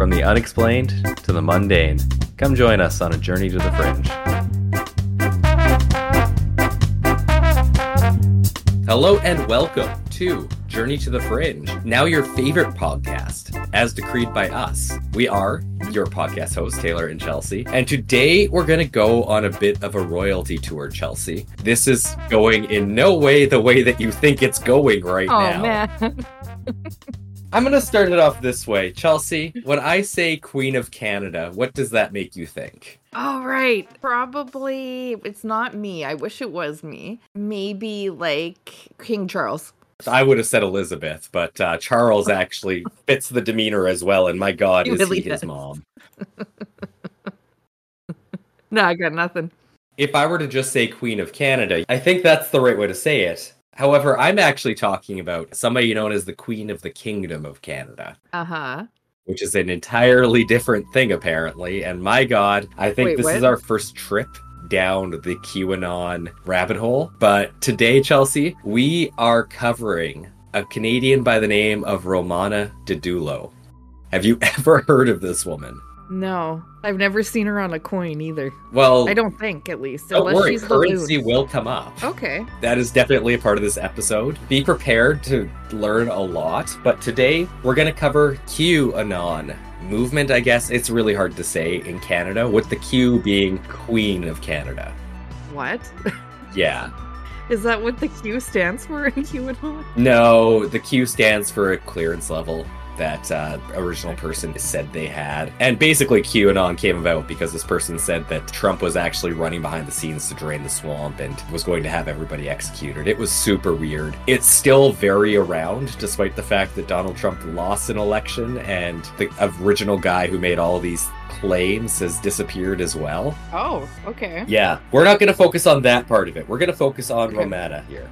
From the unexplained to the mundane, come join us on a journey to the fringe. Hello and welcome to Journey to the Fringe, now your favorite podcast, as decreed by us. We are your podcast hosts, Taylor and Chelsea, and today we're going to go on a bit of a royalty tour, Chelsea. This is going in no way the way that you think it's going right Oh now. man. I'm going to start it off this way. Chelsea, when I say Queen of Canada, what does that make you think? All right. Probably it's not me. I wish it was me. Maybe like King Charles. I would have said Elizabeth, but uh, Charles actually fits the demeanor as well. And my God, He is really he his mom? No, I got nothing. If I were to just say Queen of Canada, I think that's the right way to say it. However, I'm actually talking about somebody known as the Queen of the Kingdom of Canada, Uh-huh. which is an entirely different thing, apparently. And my God, I think Wait, this what? is our first trip down the QAnon rabbit hole. But today, Chelsea, we are covering a Canadian by the name of Romana Didulo. Have you ever heard of this woman? No. I've never seen her on a coin either. Well, I don't think at least. don't worry, she's currency will come up. Okay. That is definitely a part of this episode. Be prepared to learn a lot, but today we're going to cover QAnon movement, I guess. It's really hard to say in Canada, with the Q being Queen of Canada. What? Yeah. Is that what the Q stands for in QAnon? No, the Q stands for a clearance level that uh, original person said they had. And basically, QAnon came about because this person said that Trump was actually running behind the scenes to drain the swamp and was going to have everybody executed. It was super weird. It's still very around, despite the fact that Donald Trump lost an election and the original guy who made all these claims has disappeared as well. Oh, okay. Yeah, we're not going to focus on that part of it. We're going to focus on Okay. Romana here.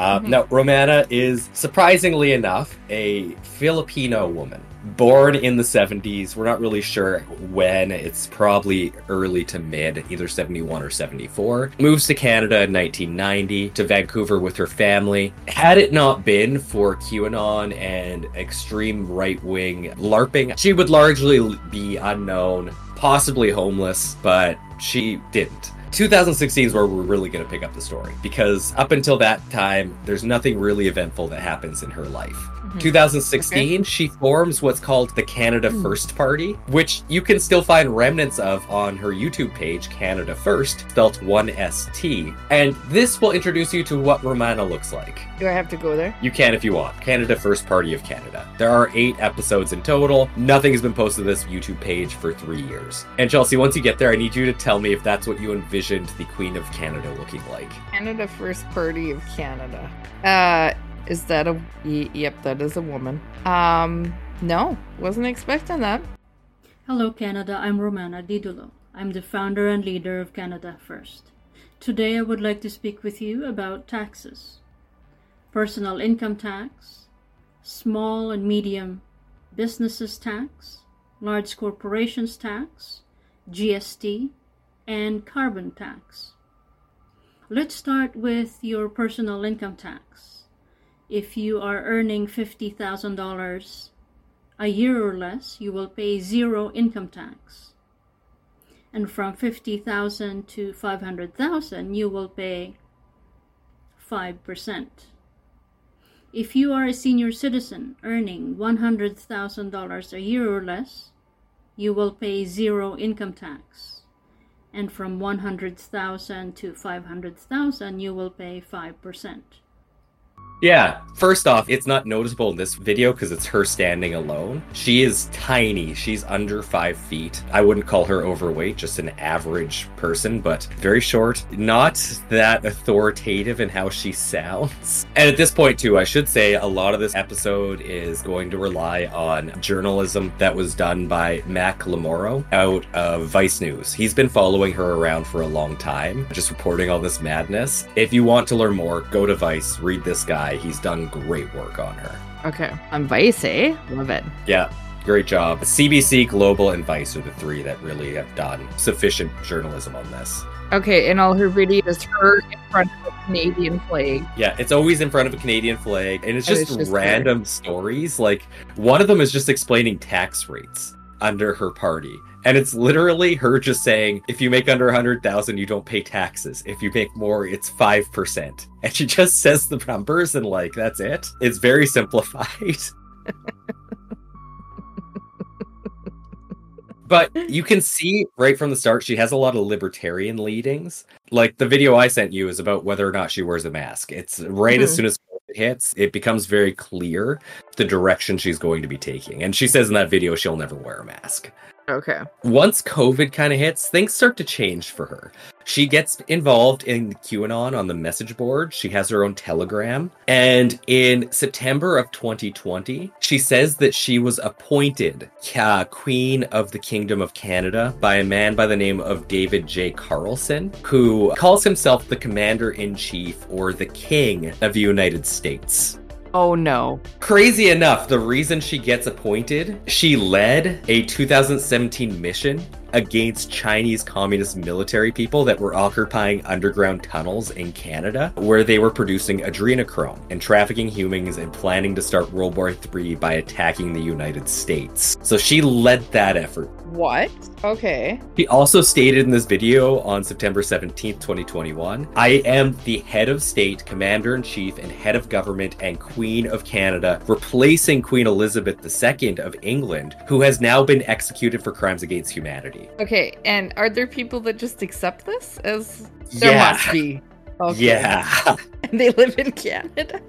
Uh, Mhm. Now, Romana is surprisingly enough a Filipino woman. Born in the 70s, we're not really sure when. It's probably early to mid, either 71 or 74. Moves to Canada in 1990 to Vancouver with her family. Had it not been for QAnon and extreme right wing LARPing, she would largely be unknown, possibly homeless, but she didn't. 2016 is where we're really going to pick up the story because up until that time, there's nothing really eventful that happens in her life. Mhm. 2016, she forms what's called the Canada Hmm. First Party, which you can still find remnants of on her YouTube page, Canada First, spelt 1ST. And this will introduce you to what Romana looks like. Do I have to go there? You can if you want. Canada First Party of Canada. There are eight episodes in total. Nothing has been posted to this YouTube page for three years. And Chelsea, once you get there, I need you to tell me if that's what you envisioned the Queen of Canada looking like. Canada First Party of Canada. Uh, is that a? Y- yep, that is a woman. Um, no, wasn't expecting that. Hello, Canada. I'm Romana Didulo. I'm the founder and leader of Canada First. Today, I would like to speak with you about taxes personal income tax, small and medium businesses tax, large corporations tax, GST, and carbon tax. Let's start with your personal income tax. If you are earning $50,000 a year or less, you will pay zero income tax. And from 50,000 to 500,000, you will pay 5%. If you are a senior citizen earning $100,000 a year or less, you will pay zero income tax. And from 100,000 to 500,000, you will pay 5%. Yeah, first off, it's not noticeable in this video because it's her standing alone. She is tiny. She's under five feet. I wouldn't call her overweight, just an average person, but very short. Not that authoritative in how she sounds. And at this point, too, I should say a lot of this episode is going to rely on journalism that was done by Mack Lamoureux out of Vice News. He's been following her around for a long time, just reporting all this madness. If you want to learn more, go to Vice, read this guy. He's done great work on her. Okay, on Vice, eh? Love it. Yeah, great job. CBC, Global, and Vice are the three that really have done sufficient journalism on this. Okay, and all her videos, her in front of a Canadian flag. Yeah, it's always in front of a Canadian flag, and it's And it's just random stories. Like one of them is just explaining tax rates. under her party. And it's literally her just saying, if you make under a hundred thousand, you don't pay taxes. If you make more, it's five percent. And she just says the numbers and like that's it. It's very simplified. but you can see right from the start she has a lot of libertarian leadings. Like the video I sent you is about whether or not she wears a mask. It's right as Mhm. soon as it hits, it becomes very clear the direction she's going to be taking. And she says in that video she'll never wear a mask. Okay. Once COVID kind of hits, things start to change for her. She gets involved in QAnon on the message board. She has her own Telegram. And in September of 2020, she says that she was appointed uh, Queen of the Kingdom of Canada by a man by the name of David J. Carlson, who calls himself the Commander in Chief or the King of the United States. Oh no. Crazy enough, the reason she gets appointed, she led a 2017 mission against Chinese communist military people that were occupying underground tunnels in Canada, where they were producing adrenochrome and trafficking humans and planning to start World War III by attacking the United States. So she led that effort. What? Okay. He also stated in this video on September 17th, 2021 I am the head of state, commander in chief, and head of government and Queen of Canada, replacing Queen Elizabeth II of England, who has now been executed for crimes against humanity. Okay. And are there people that just accept this as there yeah. must be? Okay. Yeah. And they live in Canada.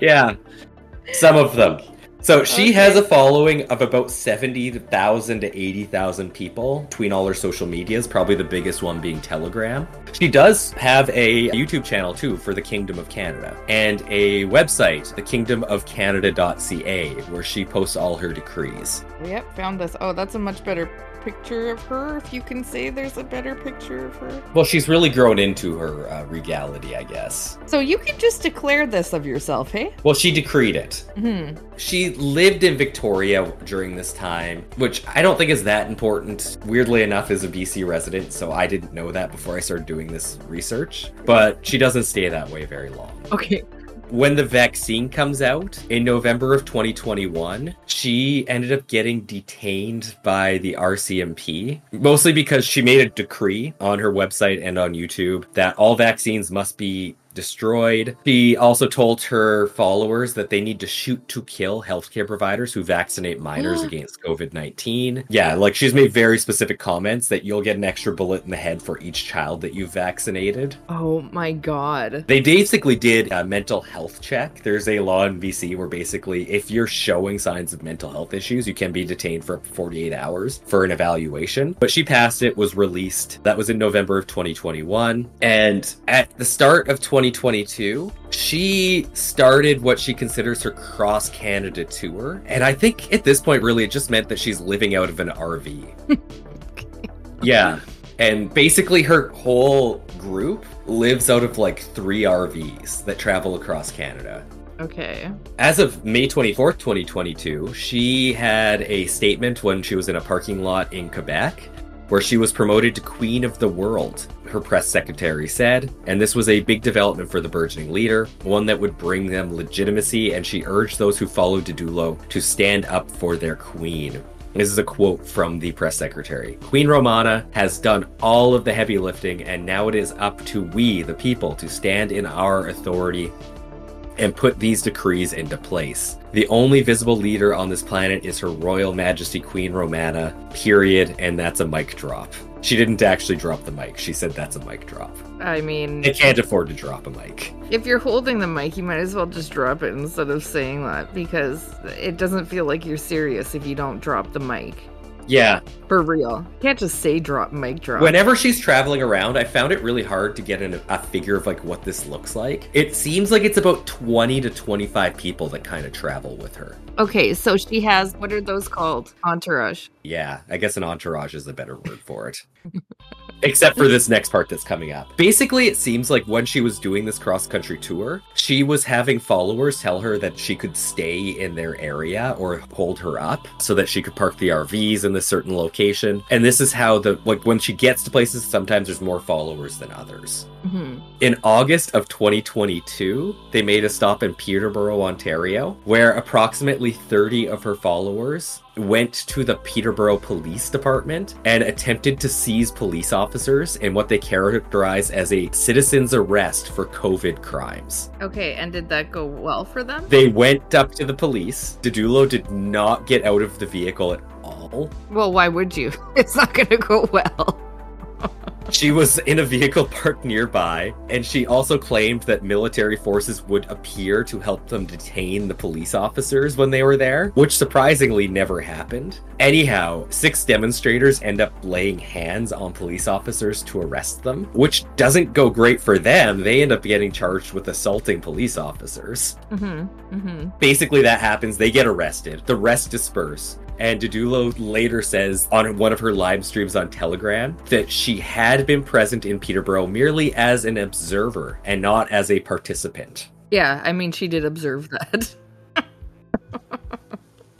yeah. Some of them. So she Okay. has a following of about 70,000 to 80,000 people between all her social medias, probably the biggest one being Telegram. She does have a YouTube channel too for the Kingdom of Canada and a website, thekingdomofcanada.ca, where she posts all her decrees. Yep, found this. Oh, that's a much better picture of her. If you can say there's a better picture of her. Well, she's really grown into her uh, regality, I guess. So you can just declare this of yourself, hey? Well, she decreed it. Hmm. She lived in Victoria during this time, which I don't think is that important. Weirdly enough, is a BC resident, so I didn't know that before I started doing this research. But she doesn't stay that way very long. Okay. When the vaccine comes out in November of 2021, she ended up getting detained by the RCMP, mostly because she made a decree on her website and on YouTube that all vaccines must be destroyed. She also told her followers that they need to shoot to kill healthcare providers who vaccinate minors against COVID 19. Yeah, like she's made very specific comments that you'll get an extra bullet in the head for each child that you've vaccinated. Oh my god. They basically did a mental health check. There's a law in BC where basically, if you're showing signs of mental health issues, you can be detained for 48 hours for an evaluation. But she passed it, was released. That was in November of 2021. And at the start of 2022, she started what she considers her cross Canada tour. And I think at this point, really, it just meant that she's living out of an RV. Yeah. And basically, her whole group lives out of like three RVs that travel across Canada. Okay. As of May 24th, 2022, she had a statement when she was in a parking lot in Quebec where she was promoted to Queen of the World, her press secretary said. And this was a big development for the burgeoning leader, one that would bring them legitimacy. And she urged those who followed Didulo to stand up for their queen. This is a quote from the press secretary. Queen Romana has done all of the heavy lifting, and now it is up to we, the people, to stand in our authority and put these decrees into place. The only visible leader on this planet is Her Royal Majesty Queen Romana, period, and that's a mic drop. She didn't actually drop the mic, she said that's a mic drop. I mean, They can't afford to drop a mic. if you're holding the mic, you might as well just drop it instead of saying that because it doesn't feel like you're serious if you don't drop the mic. Yeah, For real. Can't just say drop mic drop. Whenever she's traveling around, I found it really hard to get an, a figure of like what this looks like. It seems like it's about 20 to 25 people that kind of travel with her. okay, so she has what are those called? Entourage. Yeah, I guess an entourage is a better word for it. Except for this next part that's coming up. Basically, it seems like when she was doing this cross country tour, she was having followers tell her that she could stay in their area or hold her up so that she could park the RVs in this certain location. And this is how the like when she gets to places, sometimes there's more followers than others. Mhm. In August of 2022, they made a stop in Peterborough, Ontario, where approximately 30 of her followers went to the Peterborough Police Department and attempted to seize police officers in what they characterize as a citizen's arrest for COVID crimes. Okay, and did that go well for them? They went up to the police. Didulo did not get out of the vehicle at all. Well, why would you? It's not going to go well. She was in a vehicle parked nearby, and she also claimed that military forces would appear to help them detain the police officers when they were there, which surprisingly never happened. Anyhow, six demonstrators end up laying hands on police officers to arrest them, which doesn't go great for them. They end up getting charged with assaulting police officers. hmm hmm Basically, that happens. They get arrested. The rest disperse. And Didulo later says on one of her live streams on Telegram that she had been present in Peterborough merely as an observer and not as a participant. Yeah, I mean, she did observe that.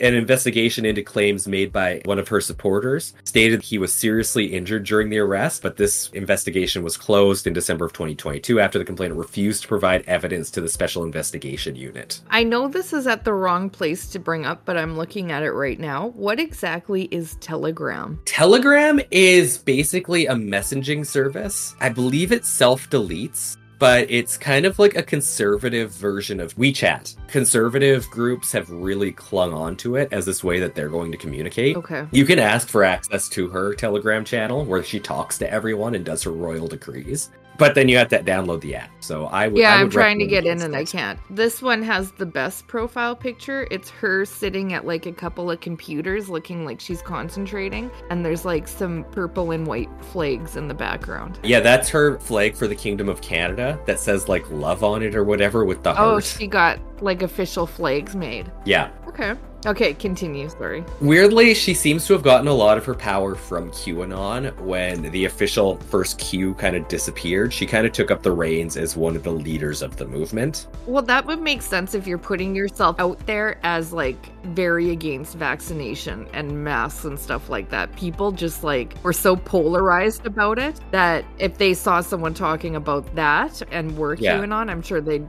An investigation into claims made by one of her supporters stated he was seriously injured during the arrest, but this investigation was closed in December of 2022 after the complainant refused to provide evidence to the Special Investigation Unit. I know this is at the wrong place to bring up, but I'm looking at it right now. What exactly is Telegram? Telegram is basically a messaging service. I believe it self deletes, but it's kind of like a conservative version of WeChat. Conservative groups have really clung on to it as this way that they're going to communicate. Okay. You can ask for access to her Telegram channel where she talks to everyone and does her royal decrees. But then you have to download the app. So I would. Yeah, I I'm trying to get in and I can't. This one has the best profile picture. It's her sitting at like a couple of computers looking like she's concentrating, and there's like some purple and white flags in the background. Yeah, that's her flag for the Kingdom of Canada that says like love on it or whatever with the Oh, heart. she got like official flags made. Yeah. Okay. Okay, continue. Sorry. Weirdly, she seems to have gotten a lot of her power from QAnon when the official first Q kind of disappeared. She kind of took up the reins as one of the leaders of the movement. Well, that would make sense if you're putting yourself out there as like very against vaccination and masks and stuff like that. People just like were so polarized about it that if they saw someone talking about that and were Yeah. QAnon, I'm sure they'd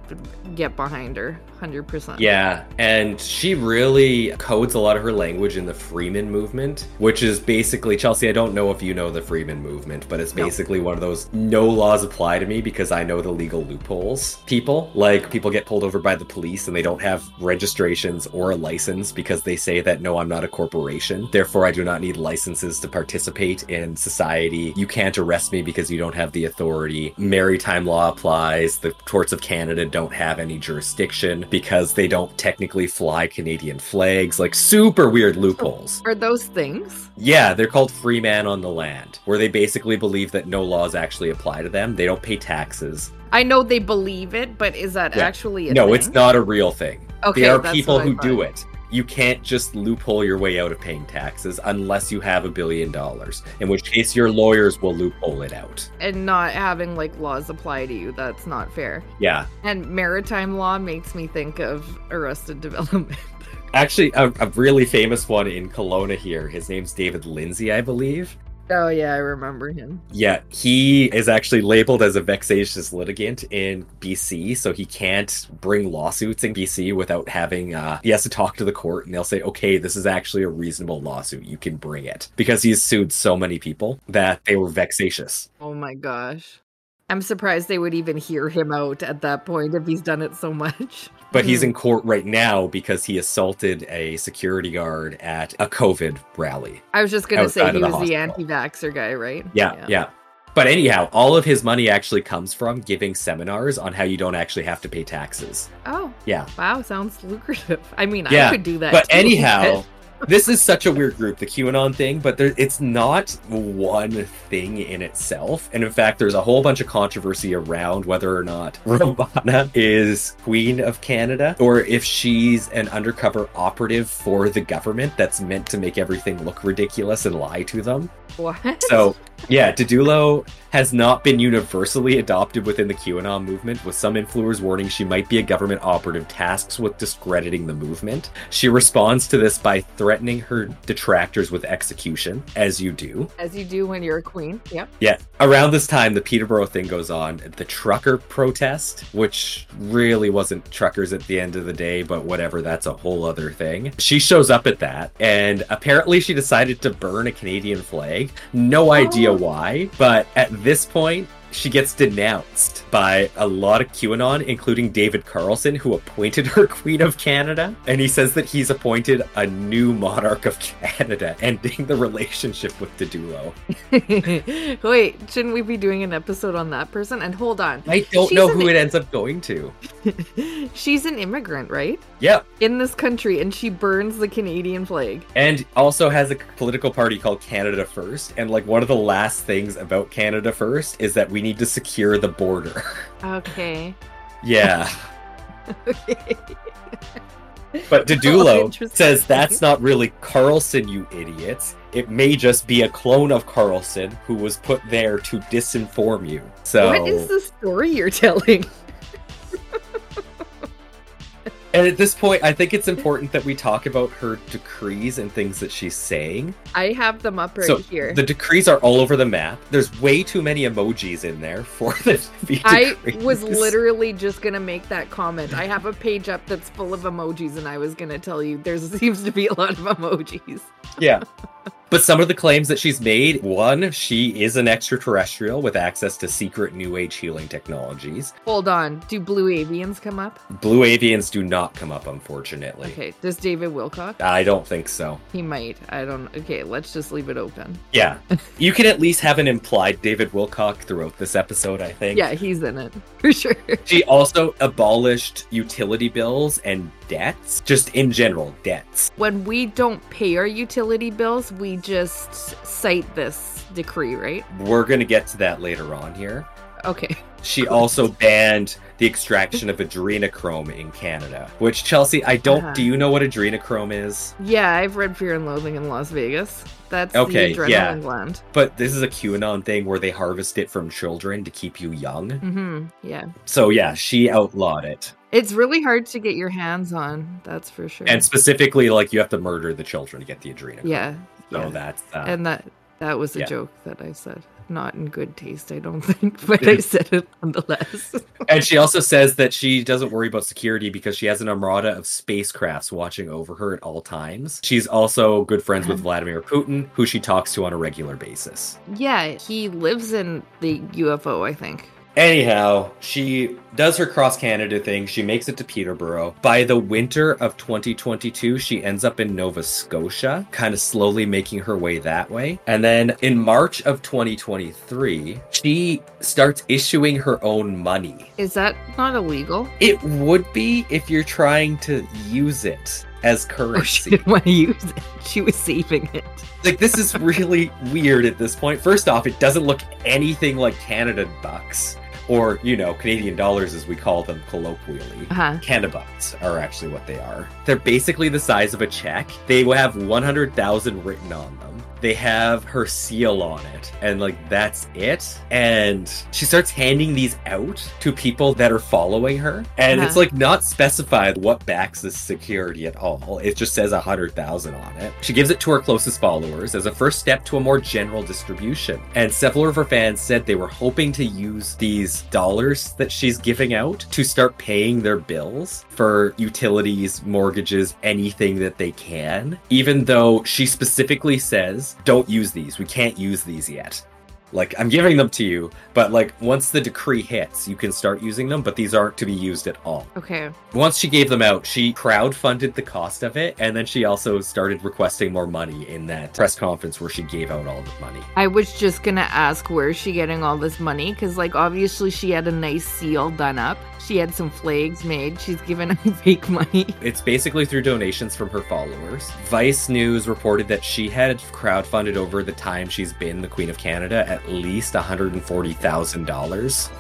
get behind her 100%. Yeah, and she really codes a lot of her language in the Freeman movement, which is basically Chelsea. I don't know if you know the Freeman movement, but it's No. basically one of those no laws apply to me because I know the legal loopholes. People like people get pulled over by the police and they don't have registrations or a license because they say that no, I'm not a corporation, therefore I do not need licenses to participate in society. You can't arrest me because you don't have the authority. Maritime law applies. The courts of Canada don't have any jurisdiction because they don't technically fly Canadian flags. Like super weird loopholes. Are those things? Yeah, they're called free man on the land, where they basically believe that no laws actually apply to them. They don't pay taxes. I know they believe it, but is that Yeah. actually a no, thing? it's not a real thing. Okay, there are people who do it. You can't just loophole your way out of paying taxes unless you have a billion dollars, in which case your lawyers will loophole it out. And not having like laws apply to you, that's not fair. Yeah. And maritime law makes me think of Arrested Development. Actually, a, a really famous one in Kelowna here. His name's David Lindsay, I believe. Oh yeah, I remember him. Yeah, he is actually labeled as a vexatious litigant in BC, so he can't bring lawsuits in BC without having. Uh, he has to talk to the court, and they'll say, "Okay, this is actually a reasonable lawsuit. You can bring it," because he's sued so many people that they were vexatious. Oh my gosh. I'm surprised they would even hear him out at that point if he's done it so much. But he's Hmm. in court right now because he assaulted a security guard at a COVID rally. I was just gonna say he was the anti-vaxxer guy, right? Yeah, yeah. But anyhow, all of his money actually comes from giving seminars on how you don't actually have to pay taxes. Oh, Yeah. wow, sounds lucrative. I mean, Yeah, I could do that. But too, anyhow, this is such a weird group, the QAnon thing, but there, it's not one thing in itself. And in fact, there's a whole bunch of controversy around whether or not Romana is Queen of Canada or if she's an undercover operative for the government that's meant to make everything look ridiculous and lie to them. what? So, yeah, Didulo has not been universally adopted within the QAnon movement, with some influencers warning she might be a government operative tasked with discrediting the movement. She responds to this by threatening her detractors with execution, as you do. As you do when you're a queen. Yep. Yeah. Around this time, the Peterborough thing goes on. The trucker protest, which really wasn't truckers at the end of the day, but whatever, that's a whole other thing. She shows up at that, and apparently she decided to burn a Canadian flag. No idea Oh. why, but at this point, she gets denounced by a lot of QAnon, including David Carlson, who appointed her Queen of Canada. And he says that he's appointed a new monarch of Canada, ending the relationship with Didulo. Wait, shouldn't we be doing an episode on that person? And hold on. I don't She's know an- who it ends up going to. She's an immigrant, right? Yeah, In this country, and she burns the Canadian flag. and also has a political party called Canada First. And like one of the last things about Canada First is that we need to secure the border. Okay. yeah. Okay. But Oh, Didulo interesting. says that's not really Carlson, you idiots. It may just be a clone of Carlson who was put there to disinform you. So, What is the story you're telling? And at this point, I think it's important that we talk about her decrees and things that she's saying. I have them up right so here. the decrees are all over the map. There's way too many emojis in there for this. I was literally just gonna make that comment. I have a page up that's full of emojis, and I was gonna tell you there seems to be a lot of emojis. Yeah. But some of the claims that she's made one, she is an extraterrestrial with access to secret new age healing technologies. Hold on, do blue avians come up? Blue avians do not come up, unfortunately. Okay, does David Wilcock? I don't think so. He might. I don't. Okay, let's just leave it open. Yeah. you can at least have an implied David Wilcock throughout this episode, I think. Yeah, he's in it for sure. She also abolished utility bills and debts, just in general, debts. When we don't pay our utility bills, we just cite this decree, right? We're going to get to that later on here. Okay. She also banned the extraction of adrenochrome in Canada, which Chelsea, I don't. Uh-huh. Do you know what adrenochrome is? Yeah, I've read Fear and Loathing in Las Vegas. That's Okay, the adrenaline yeah. But this is a QAnon thing where they harvest it from children to keep you young. Mm-hmm. Yeah. So yeah, she outlawed it. It's really hard to get your hands on, that's for sure. And specifically, like you have to murder the children to get the adrenochrome. yeah. So yeah. that's uh, and that that was a yeah. joke that I said. Not in good taste, I don't think, but I said it nonetheless. and she also says that she doesn't worry about security because she has an armada of spacecrafts watching over her at all times. She's also good friends with uh-huh. Vladimir Putin, who she talks to on a regular basis. yeah, he lives in the UFO, I think. Anyhow, she does her cross Canada thing. She makes it to Peterborough. By the winter of 2022, she ends up in Nova Scotia, kind of slowly making her way that way. And then in March of 2023, she starts issuing her own money. Is that not illegal? It would be if you're trying to use it as Or she currency. didn't want to use it. She was saving it. like this is really weird at this point. First off, it doesn't look anything like Canada bucks or, you know, Canadian dollars as we call them colloquially. Uh-huh. Canada bucks are actually what they are. They're basically the size of a check. They will have 100,000 written on them. They have her seal on it, and like that's it. And she starts handing these out to people that are following her, and it's Uh-huh. like not specified what backs this security at all. It just says a 100,000 on it. She gives it to her closest followers as a first step to a more general distribution. And several of her fans said they were hoping to use these dollars that she's giving out to start paying their bills for utilities, mortgages, anything that they can. Even though she specifically says, don't use these. We can't use these yet. Like, I'm giving them to you, but like, once the decree hits, you can start using them, but these aren't to be used at all. Okay. Once she gave them out, she crowdfunded the cost of it, and then she also started requesting more money in that press conference where she gave out all the money. I was just gonna ask where is she getting all this money? Because, like, obviously she had a nice seal done up. She had some flags made. She's given out fake money. It's basically through donations from her followers. Vice News reported that she had crowdfunded over the time she's been the Queen of Canada at least $140,000.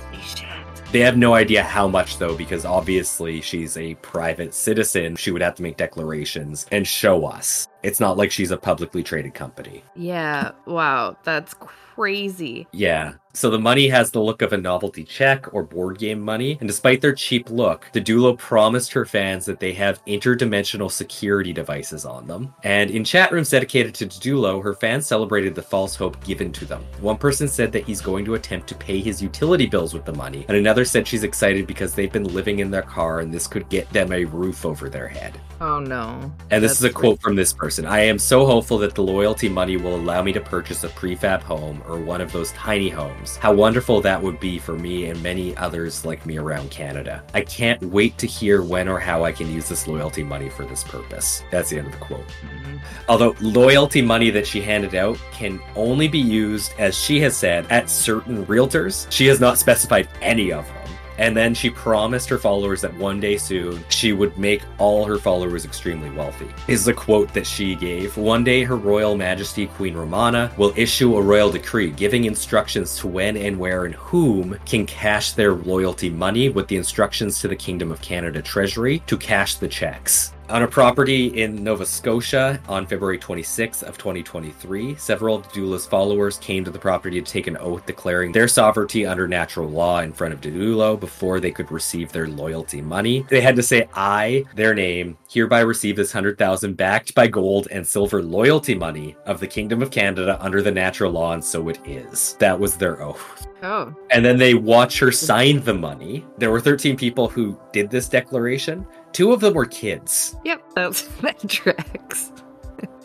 They have no idea how much though, because obviously she's a private citizen. She would have to make declarations and show us. It's not like she's a publicly traded company. Yeah. Wow. That's crazy. Yeah. So the money has the look of a novelty check or board game money, and despite their cheap look, Didulo promised her fans that they have interdimensional security devices on them. And in chat rooms dedicated to Didulo, her fans celebrated the false hope given to them. One person said that he's going to attempt to pay his utility bills with the money, and another said she's excited because they've been living in their car and this could get them a roof over their head. Oh no. And this That's is a quote from this person. I am so hopeful that the loyalty money will allow me to purchase a prefab home or one of those tiny homes. How wonderful that would be for me and many others like me around Canada. I can't wait to hear when or how I can use this loyalty money for this purpose. That's the end of the quote. Mhm. Although loyalty money that she handed out can only be used, as she has said, at certain realtors. She has not specified any of them. And then she promised her followers that one day soon she would make all her followers extremely wealthy. Is the quote that she gave. One day her Royal Majesty Queen Romana will issue a royal decree giving instructions to when and where and whom can cash their loyalty money with the instructions to the Kingdom of Canada Treasury to cash the checks. On a property in Nova Scotia on February 26th of 2023, several of Didulo's followers came to the property to take an oath declaring their sovereignty under natural law in front of Didulo before they could receive their loyalty money. They had to say, I, their name, hereby receive this 100,000 backed by gold and silver loyalty money of the Kingdom of Canada under the natural law, and so it is. That was their oath. Oh. And then they watch her sign the money. There were 13 people who did this declaration. Two of them were kids. Yep. That's that tracks.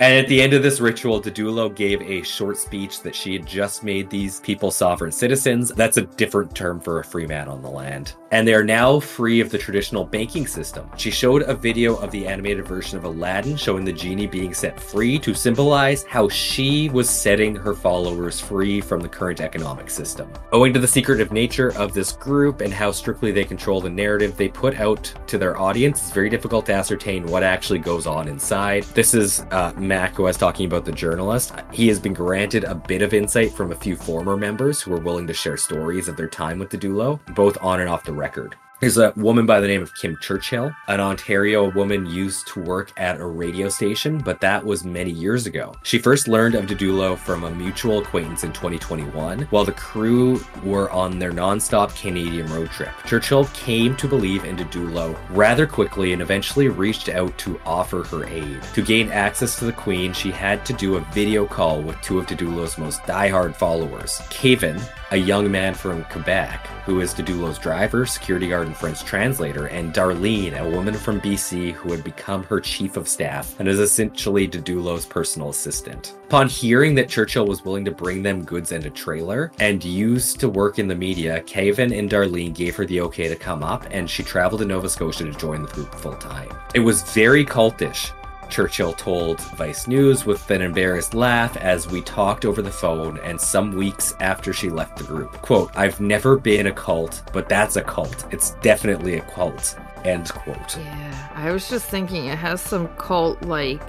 And at the end of this ritual, Didulo gave a short speech that she had just made these people sovereign citizens. That's a different term for a free man on the land. And they are now free of the traditional banking system. She showed a video of the animated version of Aladdin showing the genie being set free to symbolize how she was setting her followers free from the current economic system. Owing to the secretive nature of this group and how strictly they control the narrative they put out to their audience, it's very difficult to ascertain what actually goes on inside. This is uh, Mack who was talking about the journalist. He has been granted a bit of insight from a few former members who were willing to share stories of their time with Didulo, both on and off the record. There's a woman by the name of Kim Churchill, an Ontario woman used to work at a radio station, but that was many years ago. She first learned of Didulo from a mutual acquaintance in 2021 while the crew were on their non-stop Canadian road trip. Churchill came to believe in Didulo rather quickly and eventually reached out to offer her aid. To gain access to the Queen, she had to do a video call with two of Didulo's most diehard followers, Caven, a young man from Quebec who is Didulo's driver, security guard, and French translator, and Darlene, a woman from BC who had become her chief of staff and is essentially Didulo's personal assistant. Upon hearing that Churchill was willing to bring them goods and a trailer and used to work in the media, Kevin and Darlene gave her the okay to come up, and she traveled to Nova Scotia to join the group full time. It was very cultish, Churchill told Vice News with an embarrassed laugh as we talked over the phone and some weeks after she left the group. Quote, I've never been a cult, but that's a cult. It's definitely a cult. End quote. Yeah. I was just thinking it has some cult like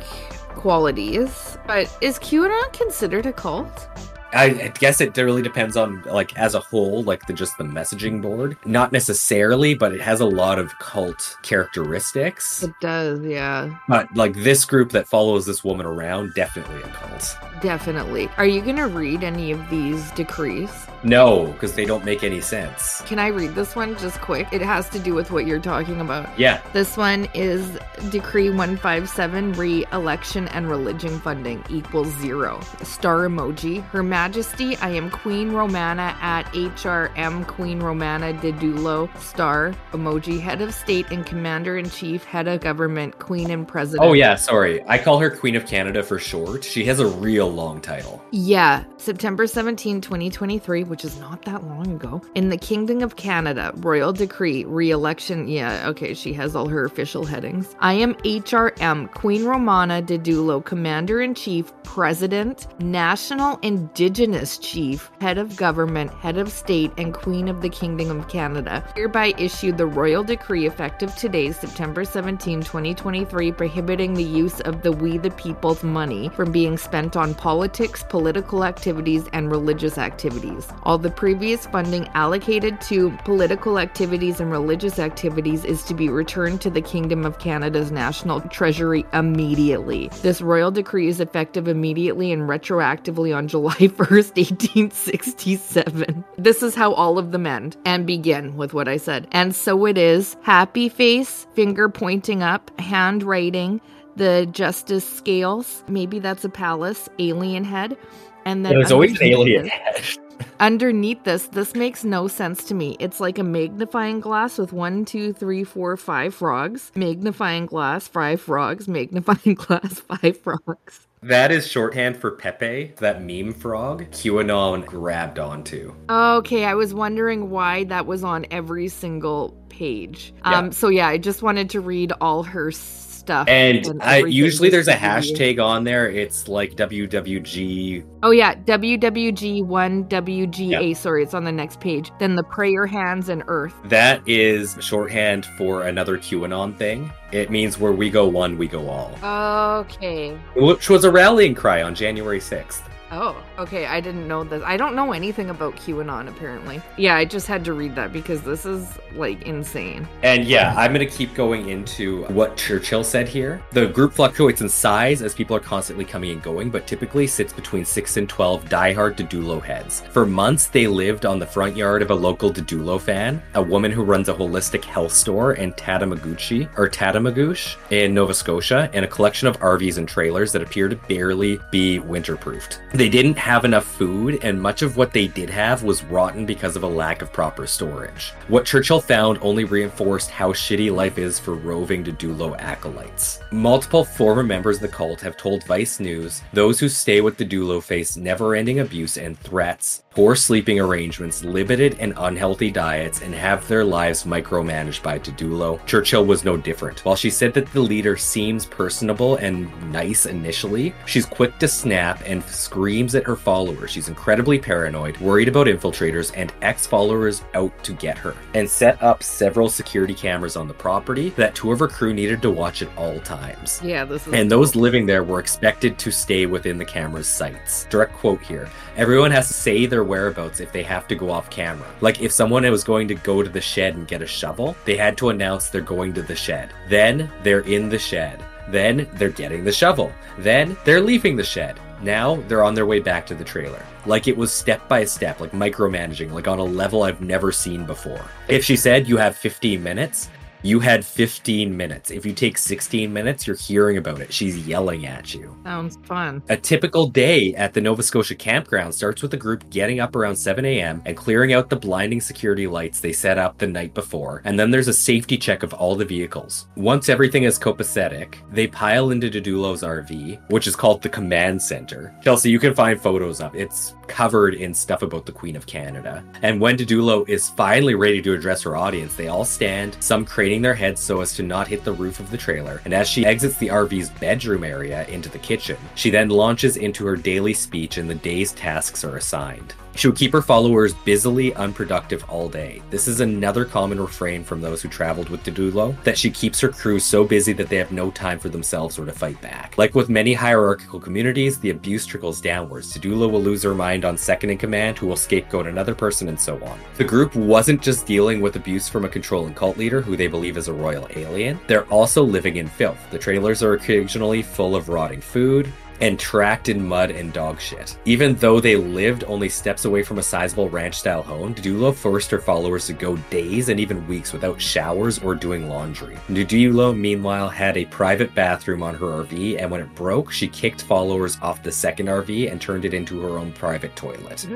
qualities. But is QAnon considered a cult? I, guess it really depends on like as a whole, like the just the messaging board. Not necessarily, but it has a lot of cult characteristics. It does, yeah. But like this group that follows this woman around, definitely a cult. Definitely. Are you going to read any of these decrees? No, because they don't make any sense. Can I read this one just quick? It has to do with what you're talking about. Yeah. This one is Decree 157 Re election and religion funding equals zero. Star emoji. Her Majesty, I am Queen Romana at HRM Queen Romana Didulo. Star emoji. Head of State and Commander in Chief, Head of Government, Queen and President. Oh yeah, sorry. I call her Queen of Canada for short. She has a real long title. Yeah, September 17, 2023, which is not that long ago. In the Kingdom of Canada, Royal Decree, re election. Yeah, okay, she has all her official headings. I am HRM, Queen Romana Didulo, Commander in Chief, President, National Indigenous Chief, Head of Government, Head of State, and Queen of the Kingdom of Canada. Hereby issued the Royal Decree effective today, September 17, 2023, prohibiting the use of the We the People's money from being spent on politics, political activities, and religious activities. All the previous funding allocated to political activities and religious activities is to be returned to the Kingdom of Canada's National Treasury immediately. This royal decree is effective immediately and retroactively on July 1st, 1867. This is how all of them end and begin with what I said. And so it is happy face, finger pointing up, handwriting, the justice scales. Maybe that's a palace, alien head. And then There's always an alien head. Underneath this, this makes no sense to me. It's like a magnifying glass with one, two, three, four, five frogs. Magnifying glass, five frogs. Magnifying glass, five frogs. That is shorthand for Pepe, that meme frog QAnon grabbed onto. Okay, I was wondering why that was on every single page. Yeah. Um, so yeah, I just wanted to read all her stuff. And I, usually there's a just to be- hashtag on there. It's like WWG. Oh yeah, WWG1 WGA. Sorry, it's on the next page. Then the prayer hands and earth. That is shorthand for another QAnon thing. It means where we go one, we go all. Okay. Which was a rallying cry on January 6th. Oh, okay. I didn't know this. I don't know anything about QAnon apparently. Yeah, I just had to read that because this is like insane. And yeah, I'm going to keep going into what Churchill said here. The group fluctuates in size as people are constantly coming and going, but typically sits between 6 and 12 diehard Didulo heads. For months, they lived on the front yard of a local Didulo fan, a woman who runs a holistic health store in Tatamaguchi, or Tatamagouche, in Nova Scotia, and a collection of RVs and trailers that appear to barely be winterproofed. They didn't have enough food, and much of what they did have was rotten because of a lack of proper storage. What Churchill found only reinforced how shitty life is for roving Didulo acolytes. Multiple former members of the cult have told Vice News those who stay with Didulo face never ending abuse and threats, poor sleeping arrangements, limited and unhealthy diets, and have their lives micromanaged by Didulo. Churchill was no different. While she said that the leader seems personable and nice initially, she's quick to snap and screams at her followers. She's incredibly paranoid, worried about infiltrators and ex followers out to get her, and set up several security cameras on the property that two of her crew needed to watch at all times. Yeah, this is And those living there were expected to stay within the camera's sights. Direct quote here. Everyone has to say their whereabouts if they have to go off camera. Like if someone was going to go to the shed and get a shovel, they had to announce they're going to the shed. Then they're in the shed. Then they're getting the shovel. Then they're leaving the shed. Now they're on their way back to the trailer. Like it was step by step, like micromanaging, like on a level I've never seen before. If she said you have 15 minutes, you had 15 minutes. If you take 16 minutes, you're hearing about it. She's yelling at you. sounds fun. A typical day at the Nova Scotia campground starts with the group getting up around 7 a.m. and clearing out the blinding security lights they set up the night before. And then there's a safety check of all the vehicles. Once everything is copacetic, they pile into Didulo's RV, which is called the Command Center. Chelsea, you can find photos of it. It's covered in stuff about the Queen of Canada. And when Didulo is finally ready to address her audience, they all stand, some craning their heads so as to not hit the roof of the trailer. And as she exits the RV's bedroom area into the kitchen, she then launches into her daily speech and the day's tasks are assigned. She would keep her followers busily unproductive all day. This is another common refrain from those who traveled with Didulo that she keeps her crew so busy that they have no time for themselves or to fight back. Like with many hierarchical communities, the abuse trickles downwards. Didulo will lose her mind on second in command, who will scapegoat another person, and so on. The group wasn't just dealing with abuse from a controlling cult leader who they believe is a royal alien, they're also living in filth. The trailers are occasionally full of rotting food, and tracked in mud and dog shit. Even though they lived only steps away from a sizable ranch style home, Didulo forced her followers to go days and even weeks without showers or doing laundry. Didulo, meanwhile, had a private bathroom on her RV, and when it broke, she kicked followers off the second RV and turned it into her own private toilet.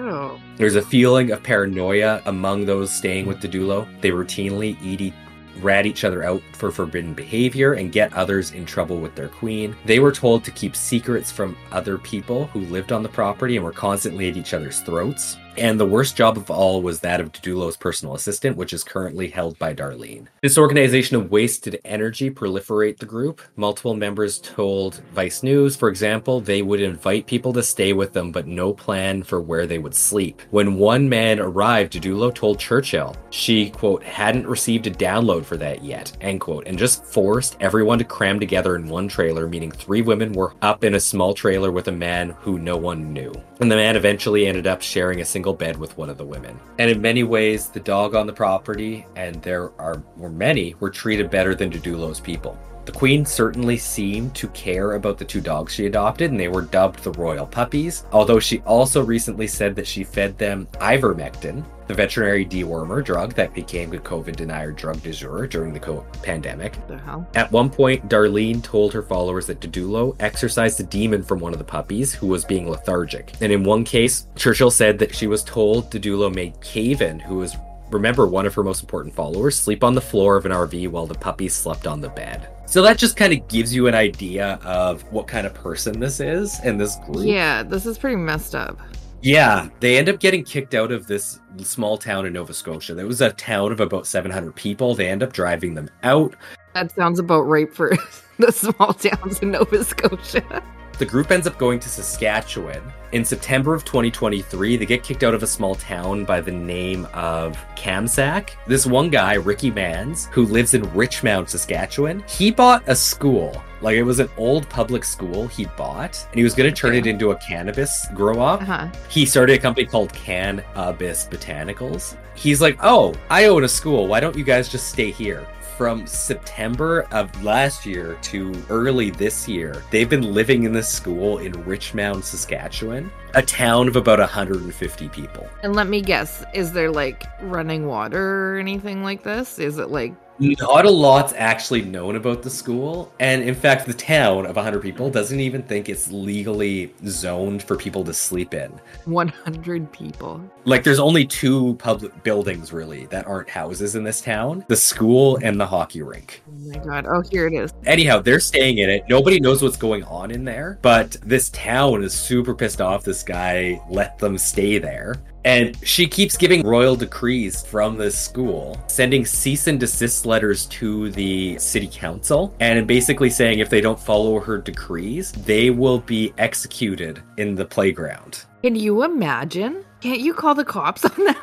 There's a feeling of paranoia among those staying with Didulo. They routinely eat rat each other out for forbidden behavior and get others in trouble with their queen. They were told to keep secrets from other people who lived on the property and were constantly at each other's throats. And the worst job of all was that of Didulo's personal assistant, which is currently held by Darlene. This organization of wasted energy proliferate the group. Multiple members told Vice News, for example, they would invite people to stay with them, but no plan for where they would sleep. When one man arrived, Didulo told Churchill she, quote, hadn't received a download for that yet, end quote, and just forced everyone to cram together in one trailer, meaning three women were up in a small trailer with a man who no one knew. And the man eventually ended up sharing a single bed with one of the women. And in many ways, the dog on the property, and there are were many, were treated better than Didulo's people. The queen certainly seemed to care about the two dogs she adopted, and they were dubbed the royal puppies. Although she also recently said that she fed them ivermectin, the veterinary dewormer drug that became the COVID denier drug du jour during the co- pandemic. The hell? At one point, Darlene told her followers that Didulo exorcised a demon from one of the puppies who was being lethargic. And in one case, Churchill said that she was told Didulo made Caven, who was remember one of her most important followers, sleep on the floor of an RV while the puppy slept on the bed. So that just kind of gives you an idea of what kind of person this is and this group. Yeah, this is pretty messed up. Yeah, they end up getting kicked out of this small town in Nova Scotia. There was a town of about 700 people. They end up driving them out. That sounds about right for the small towns in Nova Scotia. The group ends up going to Saskatchewan. In September of 2023, they get kicked out of a small town by the name of Kamsack. This one guy, Ricky Manz, who lives in Richmound, Saskatchewan, he bought a school. Like it was an old public school he bought, and he was going to turn it into a cannabis grow up. Uh-huh. He started a company called Cannabis Botanicals. He's like, Oh, I own a school. Why don't you guys just stay here? From September of last year to early this year, they've been living in this school in Richmound, Saskatchewan, a town of about 150 people. And let me guess, is there like running water or anything like this? Is it like Not a lot's actually known about the school, and in fact, the town of 100 people doesn't even think it's legally zoned for people to sleep in. 100 people? Like, there's only two public buildings really that aren't houses in this town the school and the hockey rink. Oh my god. Oh, here it is. Anyhow, they're staying in it. Nobody knows what's going on in there, but this town is super pissed off this guy let them stay there. And she keeps giving royal decrees from this school, sending cease and desist letters to the city council, and basically saying if they don't follow her decrees, they will be executed in the playground. Can you imagine? Can't you call the cops on them?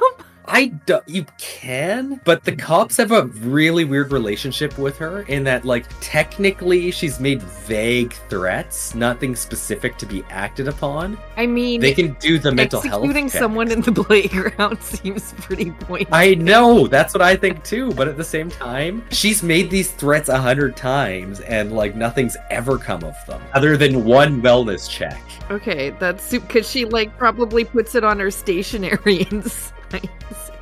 I do, you can, but the cops have a really weird relationship with her in that, like, technically she's made vague threats, nothing specific to be acted upon. I mean, They can do the mental health. executing someone in the playground seems pretty pointless. I know that's what I think too, but at the same time, she's made these threats a hundred times, and like nothing's ever come of them, other than one wellness check. Okay, that's because she like probably puts it on her stationery and signs.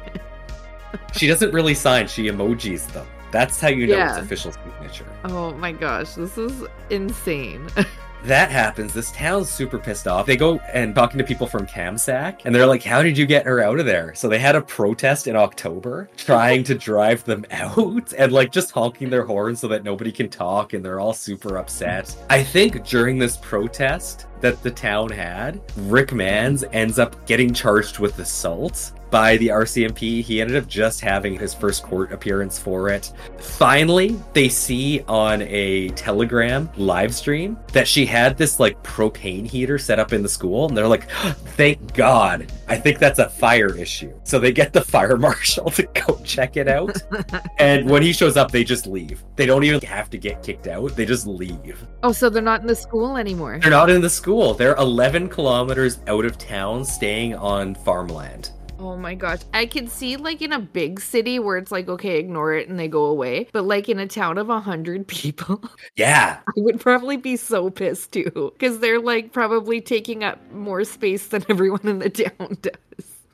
She doesn't really sign; she emojis them. That's how you know it's official signature. Oh my gosh, this is insane. that happens. This town's super pissed off. They go and talking to people from Kamsack, and they're like, "How did you get her out of there?" So they had a protest in October, trying to drive them out, and like just honking their horns so that nobody can talk, and they're all super upset. I think during this protest that the town had, Rick Manz ends up getting charged with assault by the RCMP. He ended up just having his first court appearance for it. Finally, they see on a Telegram live stream that she had this like propane heater set up in the school, and they're like, "Thank God! I think that's a fire issue." So they get the fire marshal to go check it out, and when he shows up, they just leave. They don't even have to get kicked out; they just leave. oh, so they're not in the school anymore. They're not in the school. They're 11 kilometers out of town, staying on farmland. Oh my gosh. I can see like in a big city where it's like, okay, ignore it and they go away. But like in a town of a hundred people, Yeah, I would probably be so pissed too. Because they're like probably taking up more space than everyone in the town does.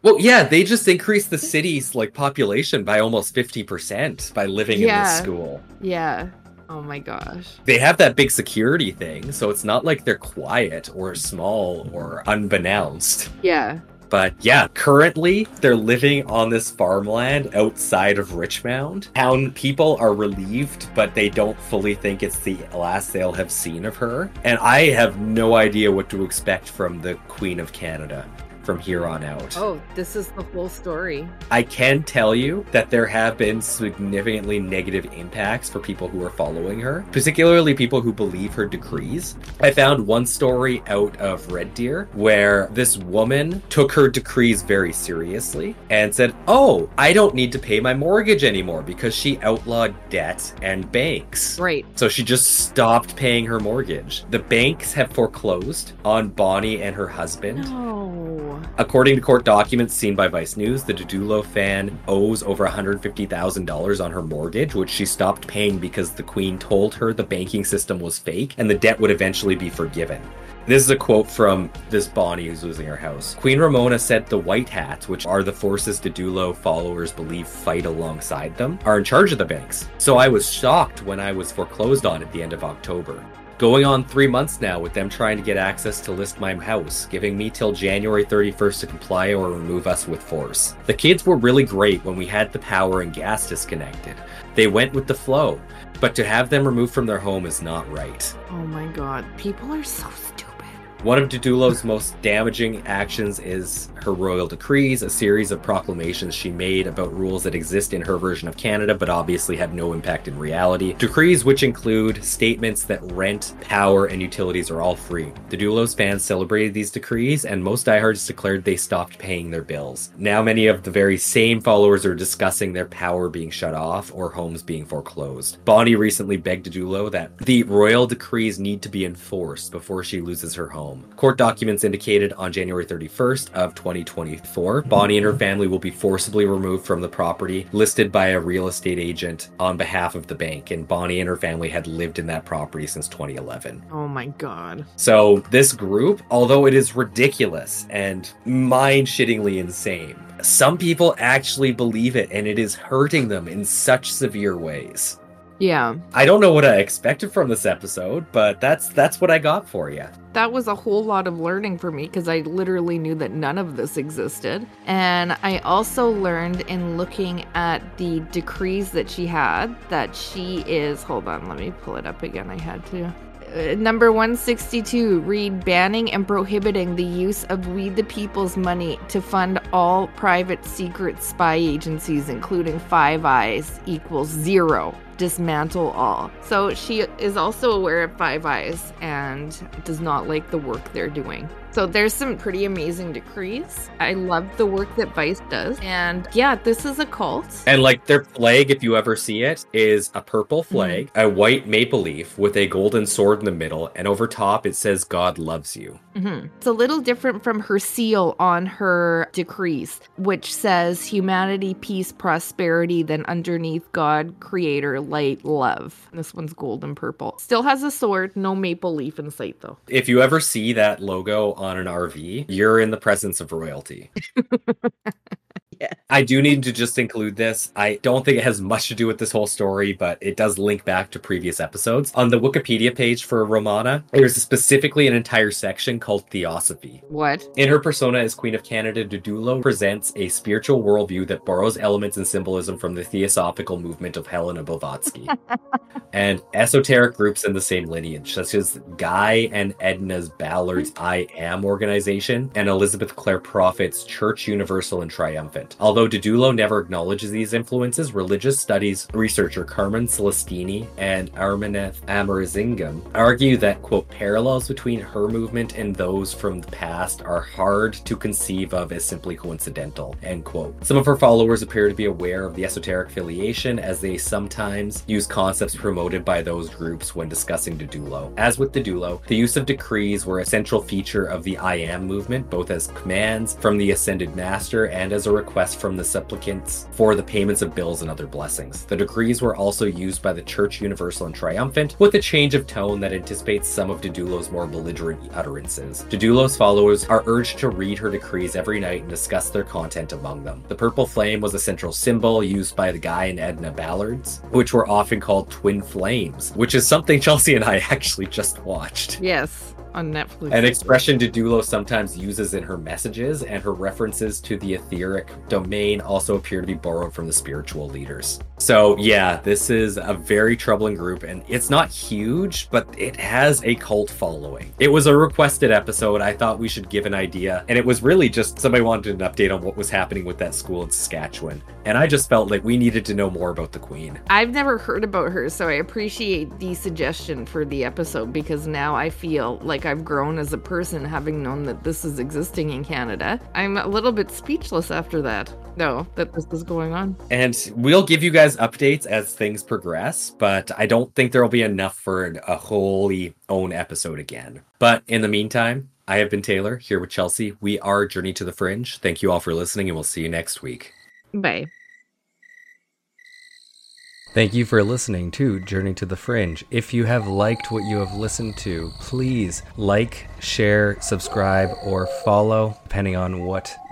Well, yeah, they just increased the city's like population by almost 50% by living in Yeah. this school. Yeah. Oh my gosh. They have that big security thing, so it's not like they're quiet or small or unbeknownst. Yeah. But yeah, currently they're living on this farmland outside of Richmound. Town people are relieved, but they don't fully think it's the last they'll have seen of her. And I have no idea what to expect from the Queen of Canada from here on out. Oh, this is the whole story. I can tell you that there have been significantly negative impacts for people who are following her, particularly people who believe her decrees. I found one story out of Red Deer where this woman took her decrees very seriously and said, Oh, I don't need to pay my mortgage anymore because she outlawed debt and banks. Right. So she just stopped paying her mortgage. The banks have foreclosed on Bonnie and her husband No. According to court documents seen by Vice News, the Didulo fan owes over $150,000 on her mortgage, which she stopped paying because the Queen told her the banking system was fake and the debt would eventually be forgiven. This is a quote from this Bonnie who's losing her house. Queen Ramona said the White Hats, which are the forces Didulo followers believe fight alongside them, are in charge of the banks. So I was shocked when I was foreclosed on at the end of October. Going on three months now with them trying to get access to list my house, giving me till January 31st to comply or remove us with force. The kids were really great when we had the power and gas disconnected. They went with the flow, but to have them removed from their home is not right. Oh my god, people are so stupid. One of Didulo's most damaging actions is her royal decrees, a series of proclamations she made about rules that exist in her version of Canada but obviously have no impact in reality. Decrees which include statements that rent, power, and utilities are all free. Didulo's fans celebrated these decrees, and most diehards declared they stopped paying their bills. Now, many of the very same followers are discussing their power being shut off or homes being foreclosed. Bonnie recently begged Didulo that the royal decrees need to be enforced before she loses her home home. Court documents indicated on January 31st of 2024, Bonnie and her family will be forcibly removed from the property listed by a real estate agent on behalf of the bank, and Bonnie and her family had lived in that property since 2011. Oh my god. So this group, although it is ridiculous and mind-shittingly insane, some people actually believe it and it is hurting them in such severe ways. Yeah, I don't know what I expected from this episode, but that's that's what I got for you. that was a whole lot of learning for me because I literally knew that none of this existed. And I also learned in looking at the decrees that she had that she is, hold on, let me pull it up again. I had to. Uh, number 162 read banning and prohibiting the use of we the people's money to fund all private secret spy agencies including five eyes equals zero dismantle all. So she is also aware of five eyes and does not like the work they're doing so there's some pretty amazing decrees i love the work that vice does and yeah this is a cult And like their flag, if you ever see it, is a purple flag, a white maple leaf with a golden sword in the middle, and over top it says "God loves you." Mhm. It's a little different from her seal on her decrees, which says humanity, peace, prosperity, then underneath God, creator, light, love. This one's gold and purple. Still has a sword, no maple leaf in sight though. If you ever see that logo on an RV, you're in the presence of royalty. Yeah. I do need to just include this. I don't think it has much to do with this whole story, but it does link back to previous episodes. On the Wikipedia page for Romana, there's specifically an entire section called Theosophy. What? In her persona as Queen of Canada, Didulo presents a spiritual worldview that borrows elements and symbolism from the theosophical movement of Helena Blavatsky and esoteric groups in the same lineage, such as Guy and Edna's Ballard's hmm. I Am organization and Elizabeth Clare Prophet's Church Universal and Triumphant. Although Didulo never acknowledges these influences, religious studies researcher Carmen Celestini and Amarnath Amarasingam argue that, quote, parallels between her movement and those from the past are hard to conceive of as simply coincidental, end quote. Some of her followers appear to be aware of the esoteric affiliation as they sometimes use concepts promoted by those groups when discussing Didulo. As with Didulo, the use of decrees were a central feature of the I Am movement, both as commands from the Ascended Master and as a request from the supplicants for the payments of bills and other blessings. The decrees were also used by the Church Universal and Triumphant, with a change of tone that anticipates some of Didulo's more belligerent utterances. Didulo's followers are urged to read her decrees every night and discuss their content among them. The purple flame was a central symbol used by the Guy and Edna Ballards, which were often called twin flames, which is something Chelsea and I actually just watched. Yes, on Netflix. An expression Didulo sometimes uses in her messages, and her references to the etheric domain also appear to be borrowed from the spiritual leaders. So, yeah, this is a very troubling group, and it's not huge, but it has a cult following. It was a requested episode. I thought we should give an idea, and it was really just somebody wanted an update on what was happening with that school in Saskatchewan. And I just felt like we needed to know more about the Queen. I've never heard about her, so I appreciate the suggestion for the episode because now I feel like I've grown as a person having known that this is existing in Canada. I'm a little bit speechless after that, though, that this is going on. And we'll give you guys updates as things progress, but I don't think there'll be enough for a wholly own episode again. But in the meantime, I have been Taylor here with Chelsea. We are Journey to the Fringe. Thank you all for listening, and we'll see you next week. Bye. Thank you for listening to Journey to the Fringe. If you have liked what you have listened to, please like, share, subscribe, or follow, depending on what